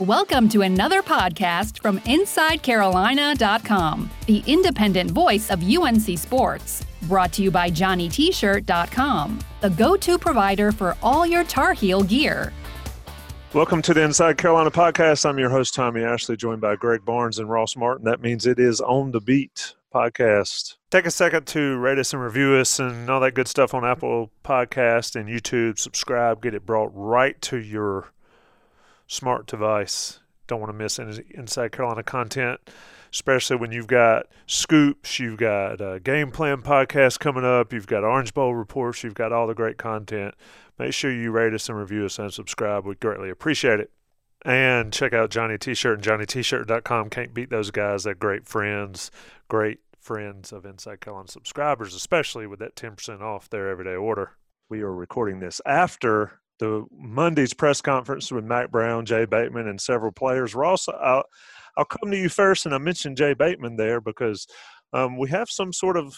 Welcome to another podcast from InsideCarolina.com, the independent voice of UNC Sports. Brought to you by JohnnyT-shirt.com, the go-to provider for all your Tar Heel gear. Welcome to the Inside Carolina podcast. I'm your host, Tommy Ashley, joined by Greg Barnes and Ross Martin. That means it is On the Beat podcast. Take a second to rate us and review us and all that good stuff on Apple Podcast and YouTube. Subscribe, get it brought right to your smart device. Don't want to miss any Inside Carolina content, especially when you've got scoops, you've got a game plan podcast coming up, you've got Orange Bowl reports, you've got all the great content. Make sure you rate us and review us and subscribe. We'd greatly appreciate it. And check out Johnny T-shirt and JohnnyT-shirt.com. Can't beat those guys. They're great friends, great friends of Inside Carolina subscribers, especially with that 10% off their everyday order. We are recording this after the Monday's press conference with Mack Brown, Jay Bateman, and several players. Ross, I'll, I'll come to you first, and I mentioned Jay Bateman there because um, we have some sort of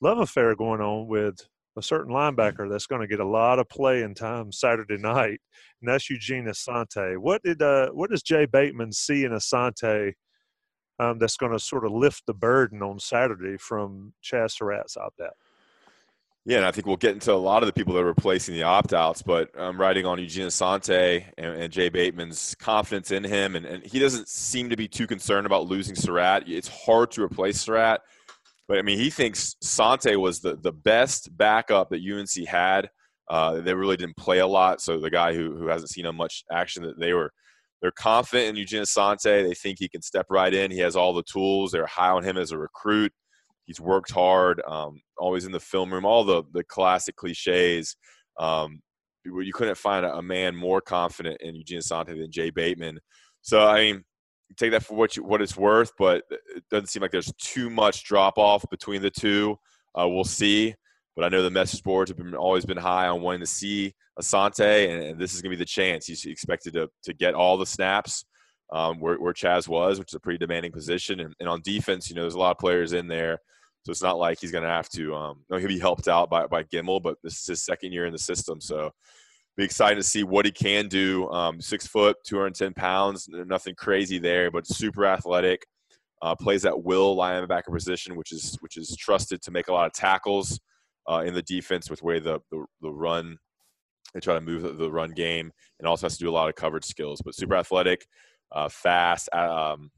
love affair going on with a certain linebacker that's going to get a lot of playing time Saturday night, and that's Eugene Asante. What did uh, what does Jay Bateman see in Asante um, that's going to sort of lift the burden on Saturday from Chazz Surratt's opt out? Yeah, and I think we'll get into a lot of the people that are replacing the opt outs, but I'm writing on Eugene Asante and, and, Jay Bateman's confidence in him, and, and, he doesn't seem to be too concerned about losing Surratt. It's hard to replace Surratt, but I mean, he thinks Sante was the, the best backup that UNC had. Uh, they really didn't play a lot, so the guy who, who hasn't seen much action, that they were they're confident in Eugene Asante. They think he can step right in. He has all the tools. They're high on him as a recruit. He's worked hard, um, always in the film room, all the the classic cliches. Um, you couldn't find a, man more confident in Eugene Asante than Jay Bateman. So I mean, take that for what you, what it's worth, but it doesn't seem like there's too much drop off between the two. Uh, we'll see. But I know the message boards have been always been high on wanting to see Asante, and, and this is going to be the chance. He's expected to to get all the snaps um, where, where Chazz was, which is a pretty demanding position. And, and, on defense, you know, there's a lot of players in there. So it's not like he's going to have to, um, he'll be helped out by, by Gemmel, but this is his second year in the system. So be excited to see what he can do. Um, six foot, 210 pounds, nothing crazy there, but super athletic. Uh, plays that will linebacker position, which is which is trusted to make a lot of tackles uh, in the defense with way the, the, the run they try to move the, run game and also has to do a lot of coverage skills. But super athletic, uh, fast, um,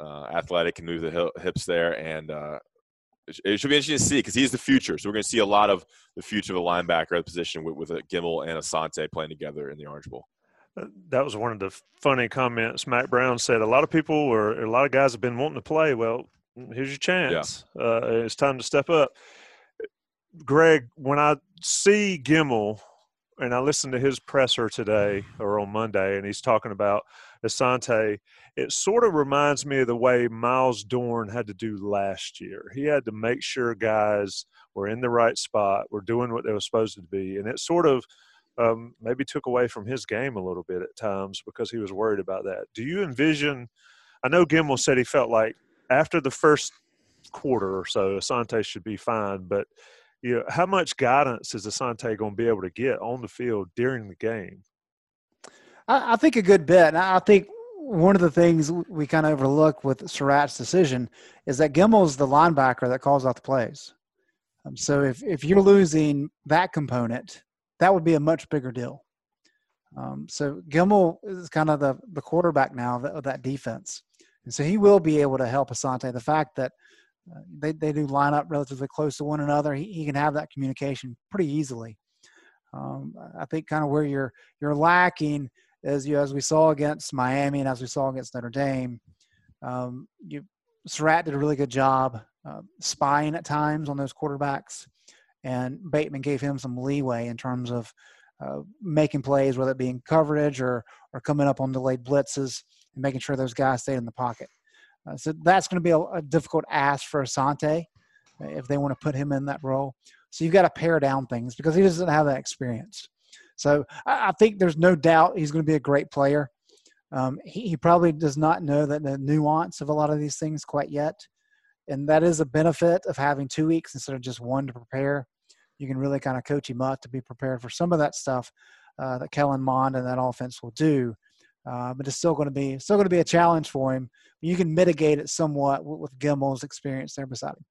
uh, athletic, can move the hips there, and uh, it should be interesting to see because he's the future. So we're going to see a lot of the future of the linebacker position with, with a Gemmel and Asante playing together in the Orange Bowl. Uh, that was one of the funny comments. Mack Brown said a lot of people or a lot of guys have been wanting to play. Well, here's your chance. Yeah. Uh, it's time to step up. Greg, when I see Gemmel and I listened to his presser today or on Monday, and he's talking about Asante, it sort of reminds me of the way Myles Dorn had to do last year. He had to make sure guys were in the right spot, were doing what they were supposed to be, and it sort of um, maybe took away from his game a little bit at times because he was worried about that. Do you envision? I know Gemmel said he felt like after the first quarter or so, Asante should be fine, but you know, how much guidance is Asante going to be able to get on the field during the game? I, I think a good bit. And I think one of the things we kind of overlook with Surratt's decision is that Gemmel's the linebacker that calls out the plays. Um, so if, if you're losing that component, that would be a much bigger deal. Um, so Gemmel is kind of the, the quarterback now of, of that defense. And so he will be able to help Asante. The fact that uh, they, they do line up relatively close to one another, he, he can have that communication pretty easily. Um, I think kind of where you're you're lacking as you as we saw against Miami and as we saw against Notre Dame, um, you Surratt did a really good job uh, spying at times on those quarterbacks, and Bateman gave him some leeway in terms of uh, making plays, whether it be in coverage or or coming up on delayed blitzes and making sure those guys stayed in the pocket. Uh, so that's going to be a, a, difficult ask for Asante uh, if they want to put him in that role. So you've got to pare down things because he doesn't have that experience. So I, think there's no doubt he's going to be a great player. Um, he, he, probably does not know that the nuance of a lot of these things quite yet. And that is a benefit of having two weeks instead of just one to prepare. You can really kind of coach him up to be prepared for some of that stuff uh, that Kellen Mond and that offense will do. uh, but it's still going to be still going to be a challenge for him. You can mitigate it somewhat with, with experience there beside him.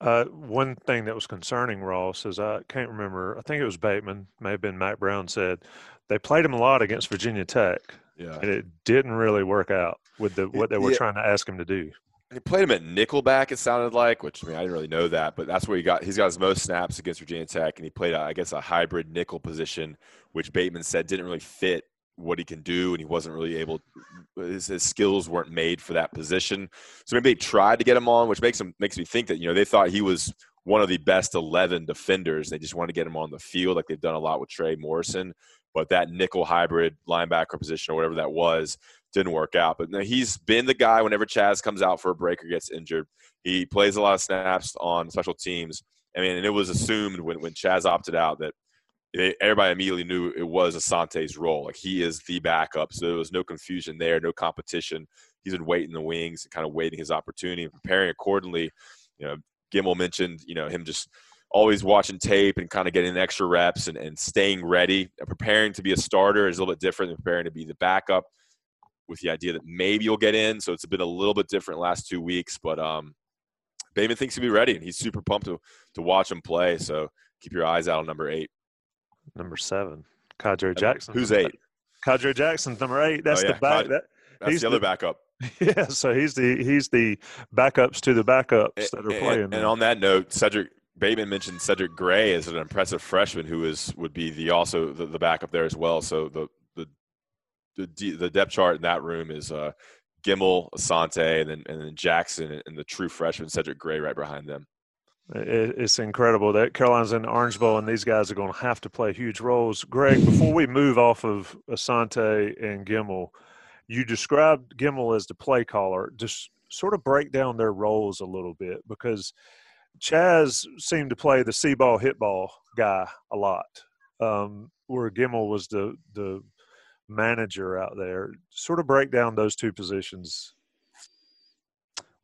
Uh, one thing that was concerning Ross is I can't remember. I think it was Bateman, may have been Mack Brown said they played him a lot against Virginia Tech, Yeah. and it didn't really work out with the what they were Yeah. trying to ask him to do. He played him at nickelback. It sounded like, which I mean, I didn't really know that, but that's where he got. He's got his most snaps against Virginia Tech, and he played, I guess, a hybrid nickel position, which Bateman said didn't really fit what he can do, and he wasn't really able. His, his skills weren't made for that position. So maybe they tried to get him on, which makes him makes me think that you know they thought he was one of the best eleven defenders. They just wanted to get him on the field, like they've done a lot with Trey Morrison. But that nickel hybrid linebacker position or whatever that was didn't work out. But he's been the guy whenever Chazz comes out for a break or gets injured. He plays a lot of snaps on special teams. I mean, and it was assumed when, when Chazz opted out that they, everybody immediately knew it was Asante's role. Like he is the backup. So there was no confusion there, no competition. He's been waiting in the wings and kind of waiting his opportunity and preparing accordingly. You know, Gemmel mentioned, you know, him just always watching tape and kind of getting extra reps and, and staying ready. Preparing to be a starter is a little bit different than preparing to be the backup with the idea that maybe you'll get in. So it's been a little bit different last two weeks, but um, Bateman thinks he'll be ready, and he's super pumped to to watch him play. So keep your eyes out on number eight. Number seven, Khadry Jackson. Who's eight? Khadry Jackson's number eight. That's Oh, yeah, the back. Kad- That, That's He's the other the- backup. yeah, so he's the he's the backups to the backups And, that are playing. and, and on that note, Cedric Bateman mentioned Cedric Gray as an impressive freshman who is would be the also the, the backup there as well. So the the the, the depth chart in that room is uh, Gemmel, Asante, and then and then Jackson and the true freshman Cedric Gray right behind them. It- It's incredible that Carolina's in the Orange Bowl, and these guys are going to have to play huge roles. Greg, before we move off of Asante and Gemmel, you described Gemmel as the play caller. Just sort of break down their roles a little bit because Chazz seemed to play the see ball, hit ball guy a lot, um, where Gemmel was the the manager out there. Sort of break down those two positions.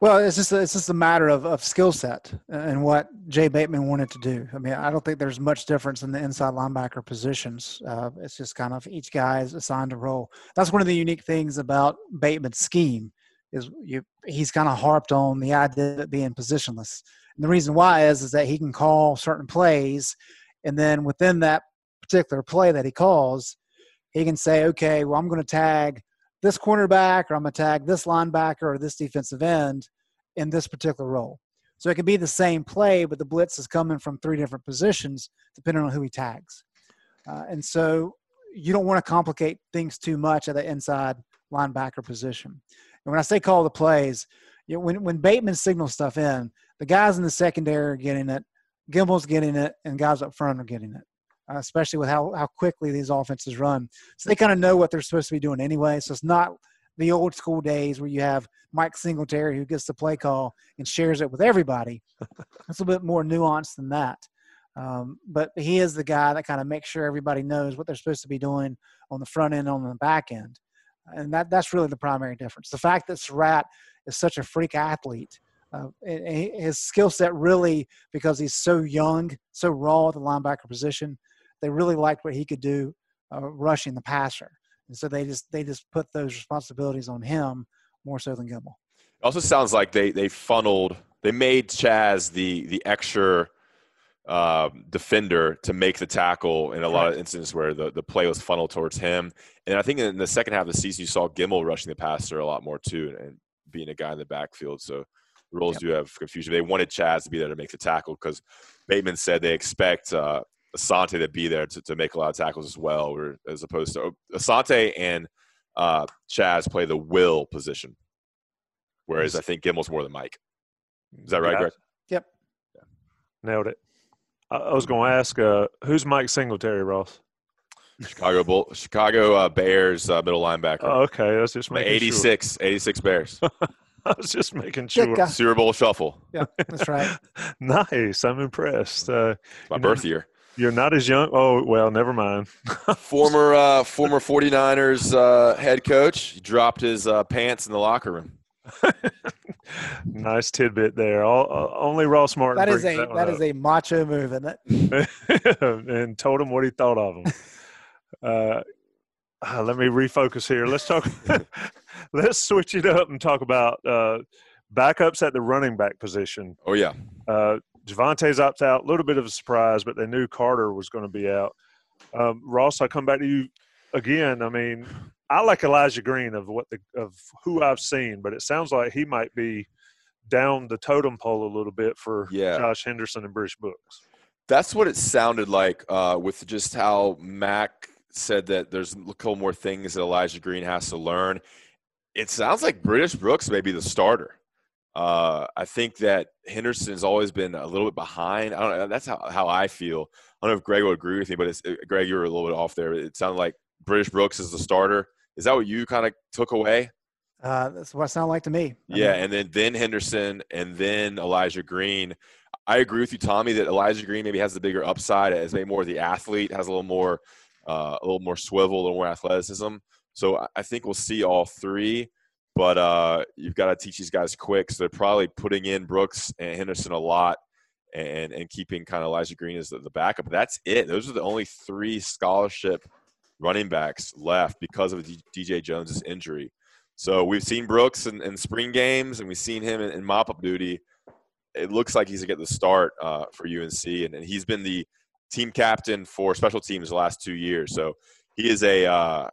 Well, it's just it's just a matter of, of skill set and what Jay Bateman wanted to do. I mean, I don't think there's much difference in the inside linebacker positions. Uh, it's just kind of each guy is assigned a role. That's one of the unique things about Bateman's scheme is you he's kind of harped on the idea of it being positionless. And the reason why is is that he can call certain plays, and then within that particular play that he calls, he can say, okay, well, I'm going to tag this cornerback or I'm going to tag this linebacker or this defensive end in this particular role. So it can be the same play, but the blitz is coming from three different positions depending on who he tags. Uh, and so you don't want to complicate things too much at the inside linebacker position. And when I say call the plays, you know, when, when Bateman signals stuff in, the guys in the secondary are getting it, Gemmel's getting it, and guys up front are getting it uh, especially with how, how quickly these offenses run. So they kind of know what they're supposed to be doing anyway. So it's not the old school days where you have Mike Singletary who gets the play call and shares it with everybody. it's a bit more nuanced than that. Um, but he is the guy that kind of makes sure everybody knows what they're supposed to be doing on the front end, on the back end. And that, that's really the primary difference. The fact that Surratt is such a freak athlete uh, and- and his skill set really, because he's so young, so raw at the linebacker position, they really liked what he could do uh, rushing the passer, and so they just they just put those responsibilities on him more so than Gemmel. It also sounds like they they funneled they made Chazz the the extra um, defender to make the tackle in a lot of instances where the, the play was funneled towards him. And I think in the second half of the season you saw Gemmel rushing the passer a lot more too and being a guy in the backfield. So the roles Yep. do have confusion. They wanted Chazz to be there to make the tackle because Bateman said they expect uh, Asante to be there to, to make a lot of tackles as well, or as opposed to Asante and uh, Chazz play the will position, whereas I think Gemmel's more than Mike. Is that right, Yeah, Greg? Yep. Nailed it. I, I was going to ask, uh, who's Mike Singletary, Ross? Chicago Bull, Chicago uh, Bears uh, middle linebacker. Oh, okay, I was just making 86, 86 Bears. I was just making sure. Super Bowl shuffle. Yeah, that's right. nice. I'm impressed. Uh, my You know- birth year. You're not as young. Oh well, never mind. Former uh, former 49ers uh, head coach. He dropped his uh, pants in the locker room. nice tidbit there. All, uh, only Ross Martin. That is a one that up. is a macho move, isn't it? and told him what he thought of him. Uh, uh, let me refocus here. Let's talk. let's switch it up and talk about uh, backups at the running back position. Oh yeah, Javonte's opt out. A little bit of a surprise, but they knew Carter was going to be out. Um, Ross, I come back to you again. I mean, I like Elijah Green of what the of who I've seen, but it sounds like he might be down the totem pole a little bit for yeah. Josh Henderson and British Brooks. That's what it sounded like uh, with just how Mack said that there's a couple more things that Elijah Green has to learn. It sounds like British Brooks may be the starter. Uh, I think that Henderson's always been a little bit behind. I don't know. That's how, how I feel. I don't know if Greg would agree with me, but it's, uh, Greg, you were a little bit off there. It sounded like British Brooks is the starter. Is that what you kind of took away? Uh, that's what it sounded like to me. I yeah, mean, and then then Henderson and then Elijah Green. I agree with you, Tommy, that Elijah Green maybe has the bigger upside as maybe more the athlete, has a little more uh, a little more swivel, a little more athleticism. So I think we'll see all three, but uh, you've got to teach these guys quick. So they're probably putting in Brooks and Henderson a lot, and and keeping kind of Elijah Green as the, the backup. That's it. Those are the only three scholarship running backs left because of DJ Jones's injury. So we've seen Brooks in, in spring games, and we've seen him in, in mop-up duty. It looks like he's going to get the start uh, for UNC, and, and, he's been the team captain for special teams the last two years. So he is a uh,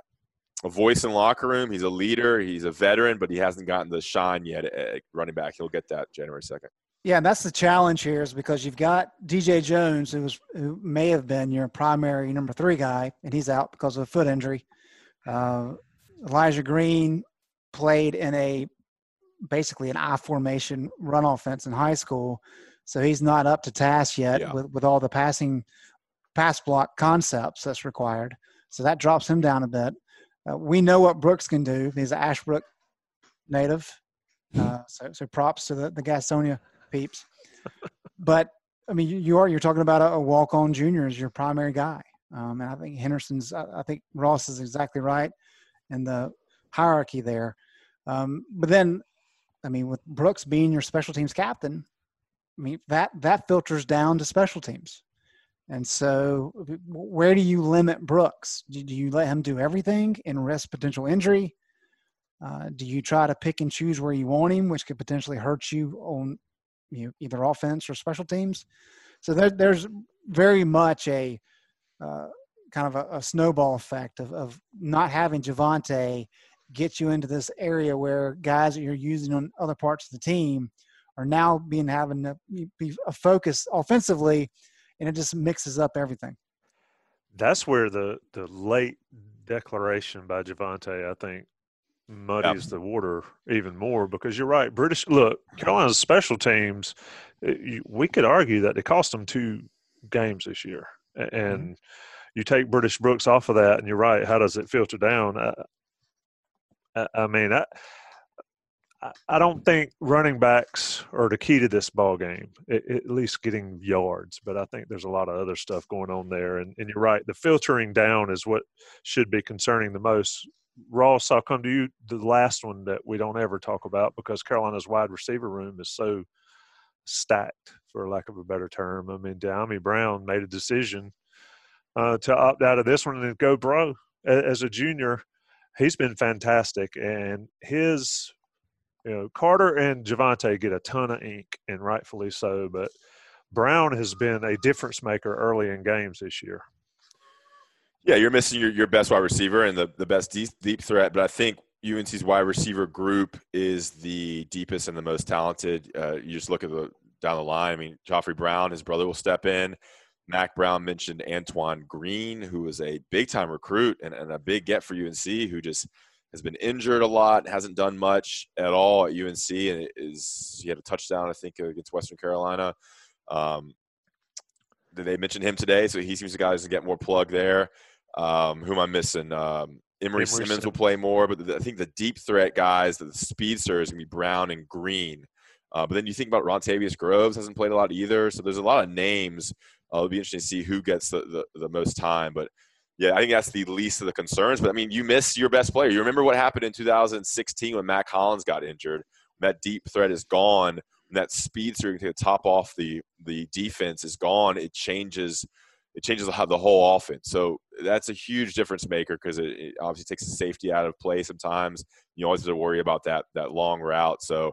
a voice in locker room. He's a leader. He's a veteran, but he hasn't gotten the shine yet at running back. He'll get that January second. Yeah, and that's the challenge here is because you've got DJ Jones, who was who may have been your primary number three guy, and he's out because of a foot injury. Uh, Elijah Green played in a basically an I formation run offense in high school, so he's not up to task yet yeah. with, with all the passing pass block concepts that's required. So that drops him down a bit. Uh, we know what Brooks can do. He's an Ashbrook native, uh, so, so props to the, the Gastonia peeps. but I mean, you, you, are you're talking about a, a walk on junior as your primary guy, um, and I think Henderson's. I, I think Ross is exactly right in the hierarchy there. Um, but then, I mean, with Brooks being your special teams captain, I mean that that filters down to special teams. And so, where do you limit Brooks? Do you let him do everything and risk potential injury? Uh, do you try to pick and choose where you want him, which could potentially hurt you on you know, either offense or special teams? So there, there's very much a uh, kind of a, a, snowball effect of, of not having Javonte get you into this area where guys that you're using on other parts of the team are now being having to be a focus offensively, and it just mixes up everything. That's where the the late declaration by Javonte, I think, muddies yep. the water even more because you're right. British look Carolina's special teams. Eh, we could argue that they cost them two games this year, mm-hmm. and mm-hmm. you take British Brooks off of that, and you're right. How does it filter down? I, I mean, I, I don't think running backs are the key to this ball game. at least getting yards, but I think there's a lot of other stuff going on there. And, and, you're right, the filtering down is what should be concerning the most. Ross, I'll come to you. The last one that we don't ever talk about because Carolina's wide receiver room is so stacked, for lack of a better term. I mean, Dyami Brown made a decision uh, to opt out of this one and go pro as a junior. He's been fantastic, and his you know, Carter and Javonte get a ton of ink, and rightfully so. But Brown has been a difference maker early in games this year. Yeah, you're missing your, your best wide receiver and the, the best deep, deep threat, but I think UNC's wide receiver group is the deepest and the most talented. Uh, you just look at the down the line. I mean, Khafre Brown, his brother will step in. Mack Brown mentioned Antoine Green, who is a big time recruit and, and a big get for UNC, who just – has been injured a lot, hasn't done much at all at UNC, and is he had a touchdown I think against Western Carolina. Um, they mentioned him today, so he seems to guys to get more plug there. Um, who am I missing? Um, Emery, Emery Simmons will play more, but the, I think the deep threat guys, the speedster is gonna be Brown and Green. Uh, but then you think about Rontavius Groves hasn't played a lot either, so there's a lot of names. Uh, it'll be interesting to see who gets the, the, the most time, but yeah, I think that's the least of the concerns. But I mean, you miss your best player. You remember what happened in 2016 when Mack Hollins got injured. That deep threat is gone. That speed so to top off the the defense is gone. It changes it changes how the whole offense. So that's a huge difference maker because it, it, obviously takes the safety out of play sometimes. You always have to worry about that that long route. So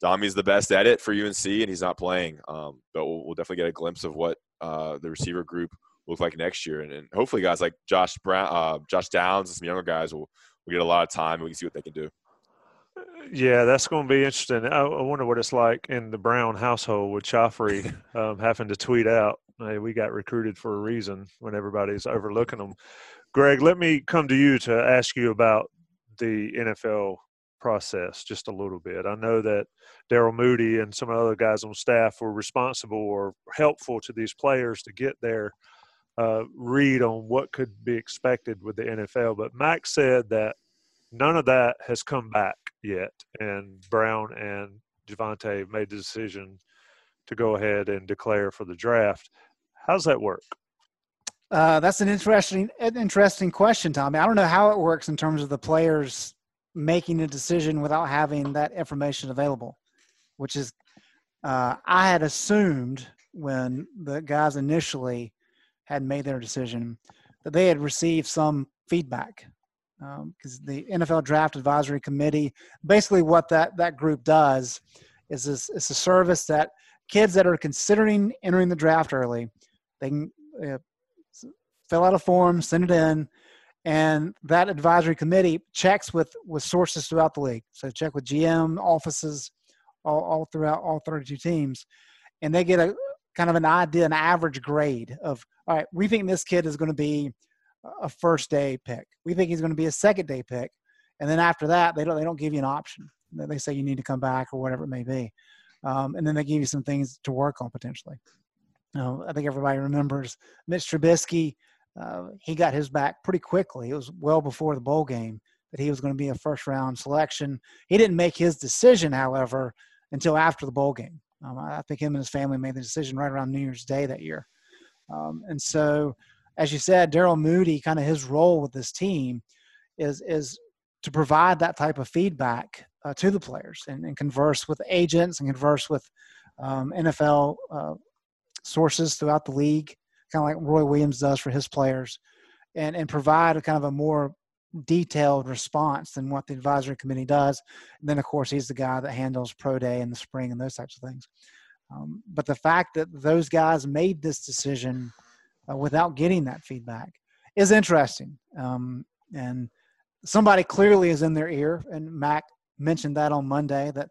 Dommy's the best at it for UNC, and he's not playing. Um, but we'll, we'll, definitely get a glimpse of what uh, the receiver group look like next year, and, and hopefully guys like Josh Brown, uh, Josh Downs, and some younger guys will, will get a lot of time. and We can see what they can do. Yeah, that's going to be interesting. I, I wonder what it's like in the Brown household with Khafre um, having to tweet out, "Hey, we got recruited for a reason," when everybody's overlooking them. Greg, let me come to you to ask you about the NFL process just a little bit. I know that Daryl Moody and some other guys on staff were responsible or helpful to these players to get their uh, read on what could be expected with the NFL. But Mack said that none of that has come back yet, and Brown and Javonte made the decision to go ahead and declare for the draft. How's that work? Uh, that's an interesting, an interesting question, Tommy. I don't know how it works in terms of the players making a decision without having that information available, which is, uh, I had assumed when the guys initially had made their decision that they had received some feedback because um, the NFL Draft Advisory Committee, basically what that that group does is this, it's a service that kids that are considering entering the draft early, they can uh, fill out a form, send it in, and that advisory committee checks with with sources throughout the league. So check with GM offices all, all throughout all 32 teams, and they get a kind of an idea, an average grade of all right. We think this kid is going to be a first day pick. We think he's going to be a second day pick, and then after that, they don't they don't give you an option. They say you need to come back or whatever it may be, um, and then they give you some things to work on potentially. Uh, I think everybody remembers Mitch Trubisky uh, he got his back pretty quickly. It was well before the bowl game that he was going to be a first round selection. He didn't make his decision, however, until after the bowl game. Um, I think him and his family made the decision right around New Year's Day that year. Um, and so, as you said, Daryl Moody, kind of his role with this team is is to provide that type of feedback uh, to the players and, and, converse with agents and converse with um, NFL uh, sources throughout the league kind of like Roy Williams does for his players, and and provide a kind of a more detailed response than what the advisory committee does. And then, of course, he's the guy that handles pro day in the spring and those types of things. Um, but the fact that those guys made this decision uh, without getting that feedback is interesting. Um, and somebody clearly is in their ear. And Mack mentioned that on Monday that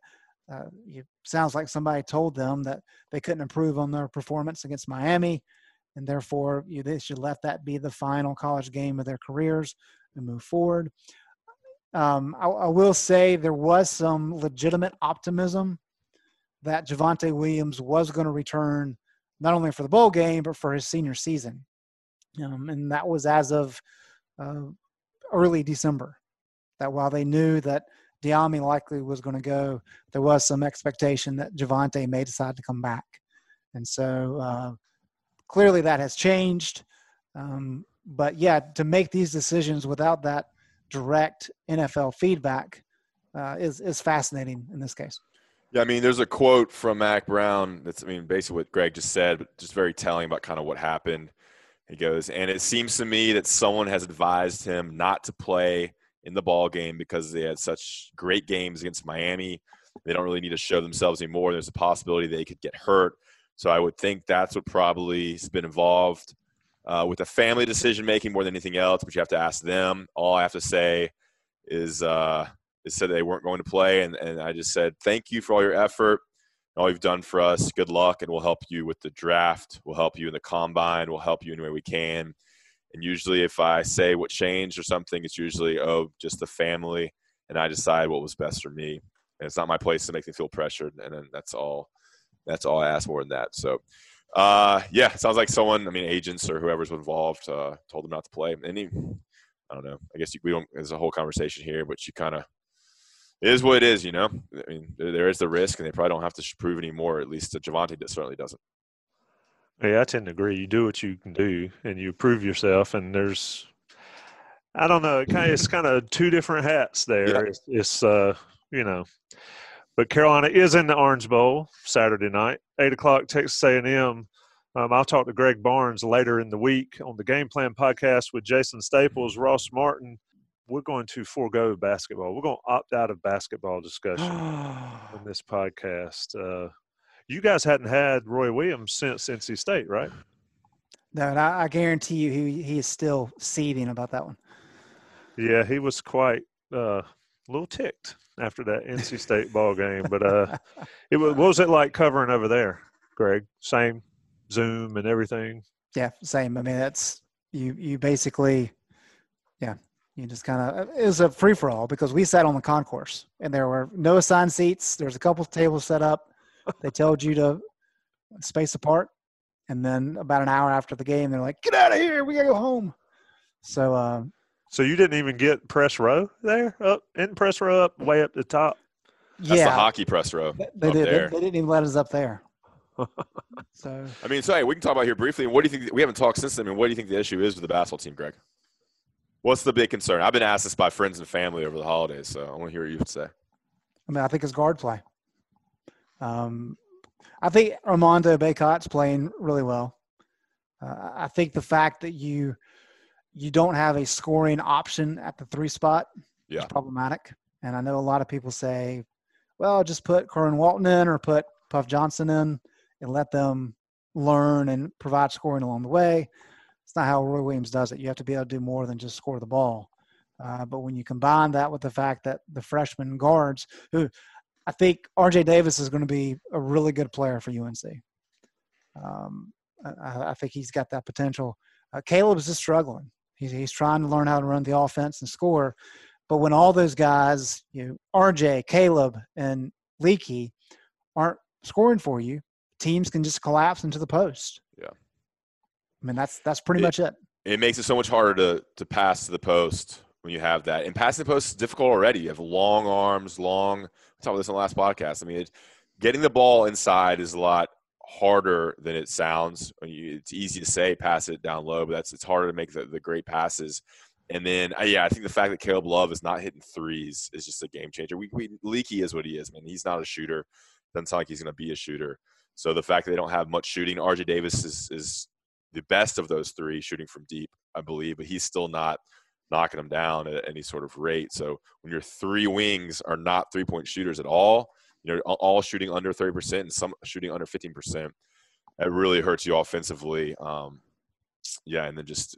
uh, it sounds like somebody told them that they couldn't improve on their performance against Miami and therefore you, they should let that be the final college game of their careers and move forward. Um, I, I, will say there was some legitimate optimism that Javonte Williams was going to return not only for the bowl game but for his senior season, um, and that was as of uh, early December. That while they knew that Dyami likely was going to go, there was some expectation that Javonte may decide to come back, and so uh, clearly that has changed. Um, but yeah, to make these decisions without that direct NFL feedback uh, is is fascinating in this case. Yeah, I mean, there's a quote from Mack Brown that's, I mean, basically what Greg just said, but just very telling about kind of what happened. He goes, and it seems to me that someone has advised him not to play in the ball game because they had such great games against Miami. They don't really need to show themselves anymore. There's a possibility they could get hurt. So I would think that's what probably has been involved uh, with the family decision making more than anything else. But you have to ask them. All I have to say is uh, is said they weren't going to play, and, and I just said thank you for all your effort, all you've done for us. Good luck, and we'll help you with the draft. We'll help you in the combine. We'll help you any way we can. And usually, if I say what changed or something, it's usually oh just the family, and I decide what was best for me. And it's not my place to make them feel pressured, and then that's all that's all I ask more than that. So, uh, yeah, sounds like someone, I mean, agents or whoever's involved, uh, told them not to play. And he, I don't know. I guess we don't. There's a whole conversation here, but you kind of it is what it is. You know, I mean, there, there is the risk, and they probably don't have to prove anymore. At least Javonte certainly doesn't. Yeah, I tend to agree. You do what you can do, and you prove yourself. And there's, I don't know, it kind of, it's kind of two different hats there. Yeah. It's, it's uh, you know, but Carolina is in the Orange Bowl Saturday night, eight o'clock. Texas A&M Um, I'll talk to Greg Barnes later in the week on the Game Plan podcast with Jason Staples, Ross Martin. We're going to forego basketball. We're going to opt out of basketball discussion in this podcast. Uh, you guys hadn't had Roy Williams since NC State, right? No, and I, I guarantee you he, he is still seething about that one. Yeah, he was quite uh, a little ticked after that NC State ball game. But uh, it was, what was it like covering over there, Greg? Same Zoom and everything. Yeah, same. I mean, that's you. You basically, yeah, you just kind of. It was a free for all because we sat on the concourse and there were no assigned seats. There's a couple tables set up. They told you to space apart, and then about an hour after the game, they're like, "Get out of here! We gotta go home." So, uh, So you didn't even get press row there, up in press row, up way up the top. That's the hockey press row. they, they did, they, they didn't even let us up there. so I mean, so hey, we can talk about here briefly. What do you think? We haven't talked since then. I mean, what do you think the issue is with the basketball team, Greg? What's the big concern? I've been asked this by friends and family over the holidays, so I want to hear what you would say. I mean, I think it's guard play. Um, I think Armando Bacot's playing really well. Uh, I think the fact that you you don't have a scoring option at the three spot Yeah. is problematic. And I know a lot of people say, "Well, just put Kerwin Walton in or put Puff Johnson in and let them learn and provide scoring along the way." It's not how Roy Williams does it. You have to be able to do more than just score the ball. Uh, but when you combine that with the fact that the freshman guards, who I think RJ Davis is going to be a really good player for UNC. Um, I, I think he's got that potential. Uh, Caleb's just struggling. He's, he's trying to learn how to run the offense and score. But when all those guys, you know, RJ, Caleb, and Leaky aren't scoring for you, teams can just collapse into the post. Yeah. I mean, that's that's pretty It- much it. It makes it so much harder to to pass to the post when you have that. And passing the post is difficult already. You have long arms, long. We talked about this in the last podcast. I mean, it, getting the ball inside is a lot harder than it sounds. It's easy to say pass it down low, but that's it's harder to make the, the great passes. And then, uh, yeah, I think the fact that Caleb Love is not hitting threes is just a game changer. We, we Leaky is what he is, man. He's not a shooter. Doesn't sound like he's going to be a shooter. So the fact that they don't have much shooting, RJ Davis is is the best of those three shooting from deep, I believe, but he's still not knocking them down at any sort of rate. So when your three wings are not three point shooters at all, you know, all- all shooting under 30% and some shooting under 15%, it really hurts you offensively. Um, yeah, and then just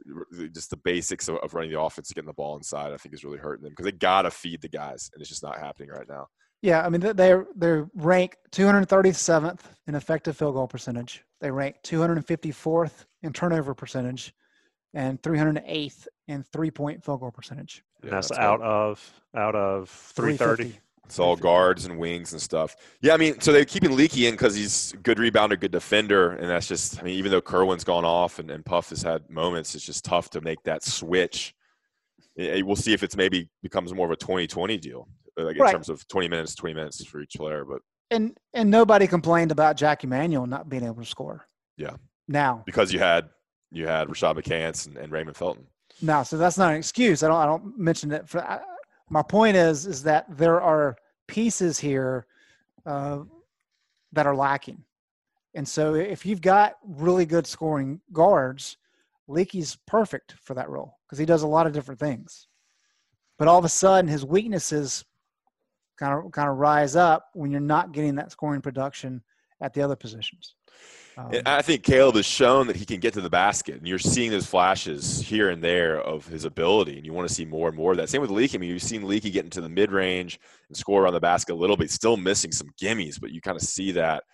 just the basics of, of running the offense, getting the ball inside, I think is really hurting them because they gotta feed the guys, and it's just not happening right now. Yeah, I mean they- they're they're ranked 237th in effective field goal percentage. They rank 254th in turnover percentage, and 308th in three point field goal percentage. And that's, all- out of out of 330. 350. It's all guards and wings and stuff. Yeah, I mean, so they're keeping Leaky in because he's a good rebounder, good defender, and that's just. I mean, even though Kerwin's gone off and, and Puff has had moments, it's just tough to make that switch. Eh, We'll see if it's maybe becomes more of a 2020 deal, uh, like in Right. terms of 20 minutes, 20 minutes for each player. But And and nobody complained about Jackie Manuel not being able to score. Yeah. Now, because you had you had Rashad McCants and, and Raymond Felton. now, so that's not an excuse. I don't I don't mention it. For I, my point is is that there are pieces here uh, that are lacking, and so if you've got really good scoring guards, Leaky's perfect for that role because he does a lot of different things. But all of a sudden, his weaknesses kind of kind of rise up when you're not getting that scoring production at the other positions. Um, I think Caleb has shown that he can get to the basket, and you're seeing those flashes here and there of his ability, and you want to see more and more of that. Same with Leaky. I mean, you've seen Leaky get into the mid range and score around the basket a little bit, still missing some gimmies, but you kind of see that.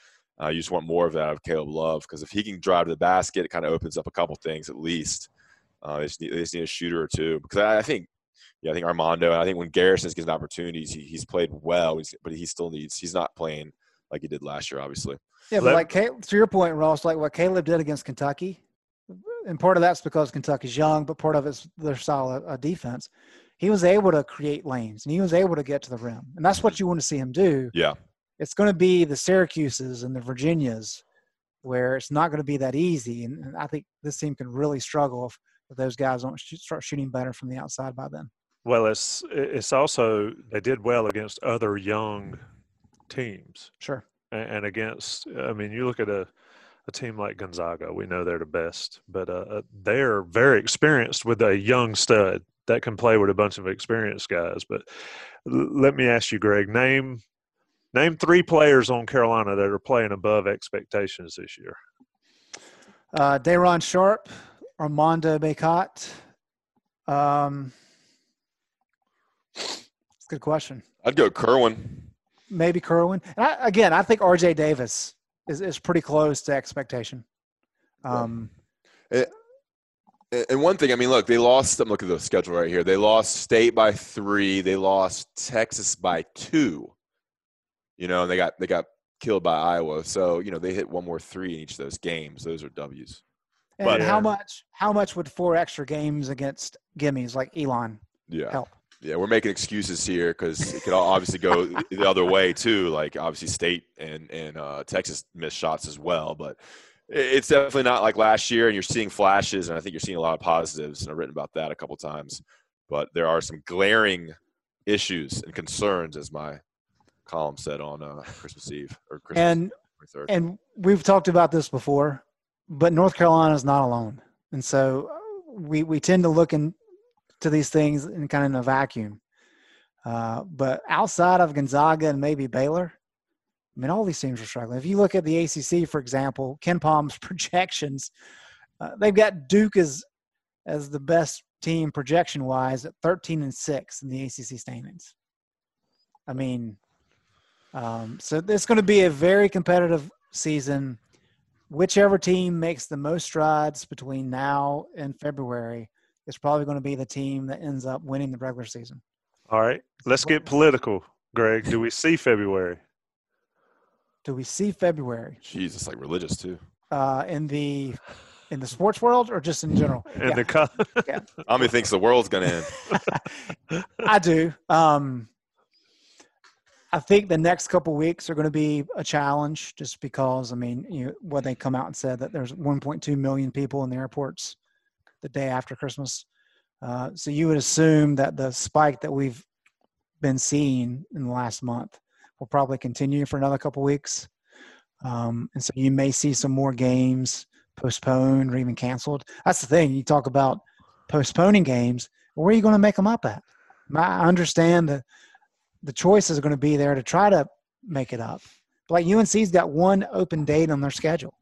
Uh, you just want more of that of Caleb Love because if he can drive to the basket, it kind of opens up a couple things at least. Uh, they, just need, they just need a shooter or two because I, I think, yeah, I think Armando. And I think when Garrison's getting opportunities, he, he's played well, but he still needs. He's not playing like he did last year, obviously. Yeah, but Let- like Cal- to your point, Ross, like what Caleb did against Kentucky, and part of that's because Kentucky's young, but part of it's their style of uh, defense. He was able to create lanes, and he was able to get to the rim, and that's what you want to see him do. Yeah. It's going to be the Syracuses and the Virginias, where it's not going to be that easy, and, and I think this team can really struggle if, if those guys don't shoot, start shooting better from the outside by then. Well, it's it's also they did well against other young teams Sure. and, and against. I mean, you look at a a team like Gonzaga. We know they're the best, but uh, uh, they're very experienced with a young stud that can play with a bunch of experienced guys. But l- let me ask you, Greg, name name three players on Carolina that are playing above expectations this year. Uh, Day'Ron Sharpe, Armando Bacot. Um, it's a good question. I'd go Kerwin. Maybe Kerwin. And I, again, I think R.J. Davis is, is pretty close to expectation. Um, and one thing, I mean, look, they lost. I'm looking at the schedule right here. They lost State by three. They lost Texas by two. You know, and they got they got killed by Iowa. So you know they hit one more three in each of those games. Those are W's. and But- how much? How much would four extra games against gimmies like Elon Yeah, help? Yeah. We're making excuses here because it could obviously go the other way too. Like obviously State and and uh, Texas missed shots as well, but it's definitely not like last year. And you're seeing flashes, and I think you're seeing a lot of positives. And I've written about that a couple times. But there are some glaring issues and concerns, as my column said on uh, Christmas Eve or Christmas And 23rd. and we've talked about this before, but North Carolina is not alone, and so we we tend to look into these things in kind of in a vacuum. Uh, but outside of Gonzaga and maybe Baylor, I mean, all these teams are struggling. If you look at the ACC, for example, KenPom's projections, uh, they've got Duke as as the best team projection wise at 13 and six in the ACC standings. I mean, um, so it's going to be a very competitive season. Whichever team makes the most strides between now and February is probably going to be the team that ends up winning the regular season. All right, let's get political, Greg. Do we see February? Do we see February Jesus, like religious too. uh, in the in the sports world or just in general? In Yeah, the co- Tommy thinks the world's gonna end. I do. Um, I think the next couple weeks are going to be a challenge, just because I mean, you know, what they come out and said that there's 1.2 million people in the airports the day after Christmas. Uh, so you would assume that the spike that we've been seeing in the last month will probably continue for another couple weeks, um, and so you may see some more games postponed or even canceled. That's the thing. You talk about postponing games. Where are you going to make them up at? I understand the the choices are going to be there to try to make it up. But like UNC's got one open date on their schedule.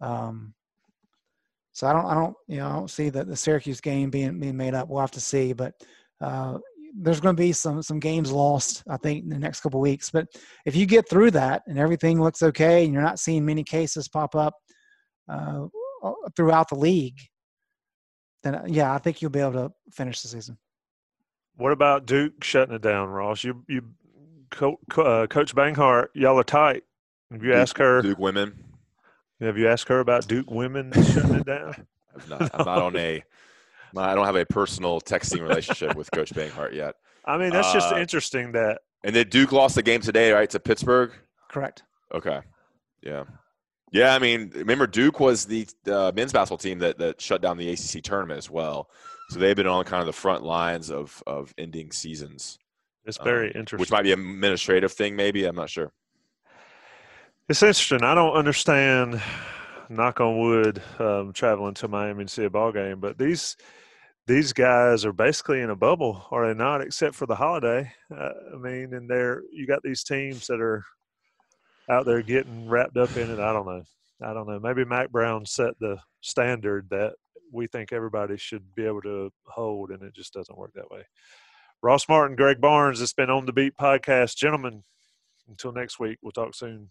Um, so I don't, I don't, you know, I don't see the, the Syracuse game being being made up. We'll have to see, but uh, there's going to be some some games lost, I think, in the next couple of weeks. But if you get through that and everything looks okay, and you're not seeing many cases pop up uh, throughout the league, then uh, yeah, I think you'll be able to finish the season. what about Duke shutting it down, Ross? You you co- co- uh, Coach Banghart, y'all are tight. If you ask her? Duke women. Have you asked her about Duke women shutting it down? I'm not, I'm not on a. I don't have a personal texting relationship with Coach Banghart yet. I mean, that's just Uh, interesting that And then Duke lost the game today, right, to Pittsburgh. Correct. Okay. Yeah. Yeah, I mean, remember Duke was the uh, men's basketball team that that shut down the ACC tournament as well. So they've been on kind of the front lines of of ending seasons, it's very um, interesting. which might be an administrative thing, maybe. I'm not sure. It's interesting. I don't understand. Knock on wood, um, traveling to Miami to see a ball game, but these these guys are basically in a bubble, are they not? Except for the holiday. Uh, I mean, and they're you got these teams that are out there getting wrapped up in it. I don't know. I don't know. Maybe Mack Brown set the standard that we think everybody should be able to hold, and it just doesn't work that way. Ross Martin, Greg Barnes. It's been on the Beat podcast, gentlemen. Until next week, we'll talk soon.